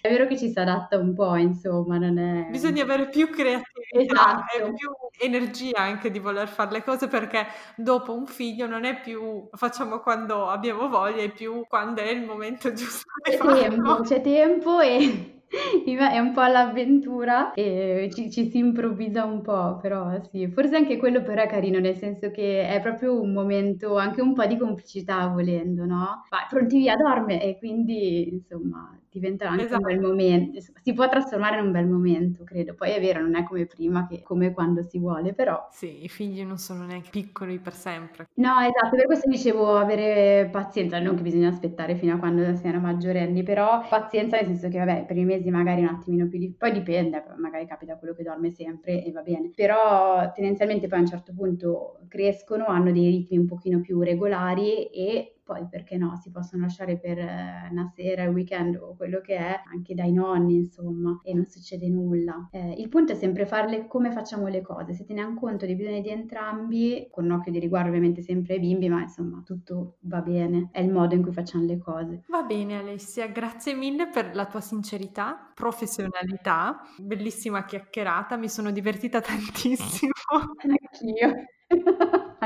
È, è vero che ci si adatta un po', insomma, non è... Bisogna avere più creatività esatto. e più energia anche di voler fare le cose perché dopo un figlio non è più facciamo quando abbiamo voglia, è più quando è il momento giusto c'è. Tempo, c'è tempo e <laughs> è un po' l'avventura e ci, ci, si improvvisa un po', però sì, forse anche quello però è carino, nel senso che è proprio un momento, anche un po' di complicità volendo, no? Vai, pronti via, dorme e quindi insomma diventa anche esatto. un bel momento, si può trasformare in un bel momento, credo. Poi è vero, non è come prima, che come quando si vuole, però... Sì, i figli non sono neanche piccoli per sempre. No, esatto, per questo dicevo avere pazienza, non che bisogna aspettare fino a quando si era maggiorenni, però pazienza nel senso che, vabbè, per i mesi magari un attimino più di... poi dipende, magari capita quello che dorme sempre e va bene, però tendenzialmente poi a un certo punto crescono, hanno dei ritmi un pochino più regolari e poi perché no, si possono lasciare per eh, una sera, il weekend o quello che è, anche dai nonni, insomma, e non succede nulla. Eh, il punto è sempre farle come facciamo le cose, se teniamo conto dei bisogni di entrambi, con un occhio di riguardo ovviamente sempre ai bimbi, ma insomma tutto va bene, è il modo in cui facciamo le cose. Va bene Alessia, grazie mille per la tua sincerità, professionalità, bellissima chiacchierata, mi sono divertita <laughs> tantissimo. Anch'io.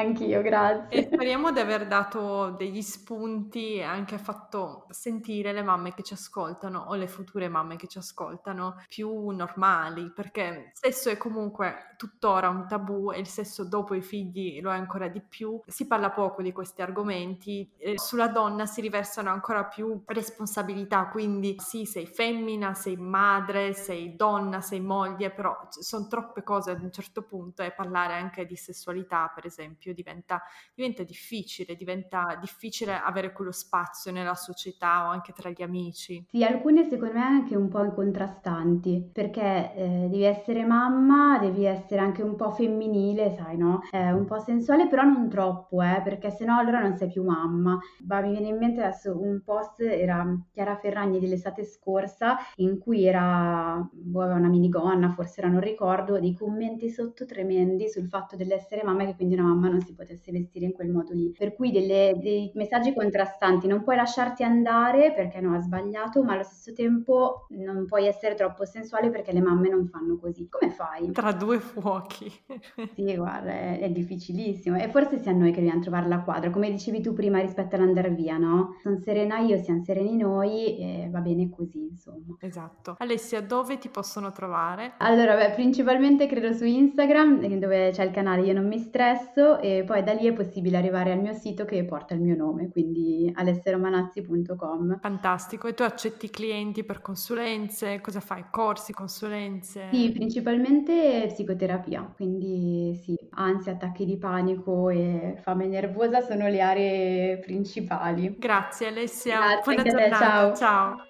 Anch'io, grazie. E speriamo di aver dato degli spunti e anche fatto sentire le mamme che ci ascoltano o le future mamme che ci ascoltano più normali, perché il sesso è comunque tuttora un tabù e il sesso dopo i figli lo è ancora di più. Si parla poco di questi argomenti, e sulla donna si riversano ancora più responsabilità, quindi sì, sei femmina, sei madre, sei donna, sei moglie, però sono troppe cose ad un certo punto e parlare anche di sessualità, per esempio, diventa, diventa difficile, diventa difficile avere quello spazio nella società o anche tra gli amici. Sì, alcune secondo me anche un po' contrastanti, perché eh, devi essere mamma, devi essere anche un po' femminile, sai, no? Eh, un po' sensuale, però non troppo, eh, perché sennò allora non sei più mamma. Ma mi viene in mente adesso un post, era Chiara Ferragni dell'estate scorsa, in cui era, boh, una minigonna, forse era, non ricordo, dei commenti sotto tremendi sul fatto dell'essere mamma e che quindi una mamma non si potesse vestire in quel modo lì. Per cui delle, dei messaggi contrastanti, non puoi lasciarti andare perché no, ha sbagliato, ma allo stesso tempo non puoi essere troppo sensuale perché le mamme non fanno così. Come fai? Tra due fuochi. <laughs> sì, guarda, è, è, difficilissimo. E forse siamo noi che dobbiamo trovare la quadra, come dicevi tu prima rispetto all'andare via, no? Sono serena io, siamo sereni noi e va bene così, insomma. Esatto. Alessia, dove ti possono trovare? Allora, beh, principalmente credo su Instagram, dove c'è il canale Io non mi stresso e poi da lì è possibile arrivare al mio sito che porta il mio nome, quindi alesseromanazzi.com. Fantastico. E tu accetti clienti per consulenze? Cosa fai? Corsi, consulenze? Sì, principalmente psicoterapia, quindi sì, ansia, attacchi di panico e fame nervosa sono le aree principali. Grazie Alessia, Grazie buona giornata. Te, ciao. ciao.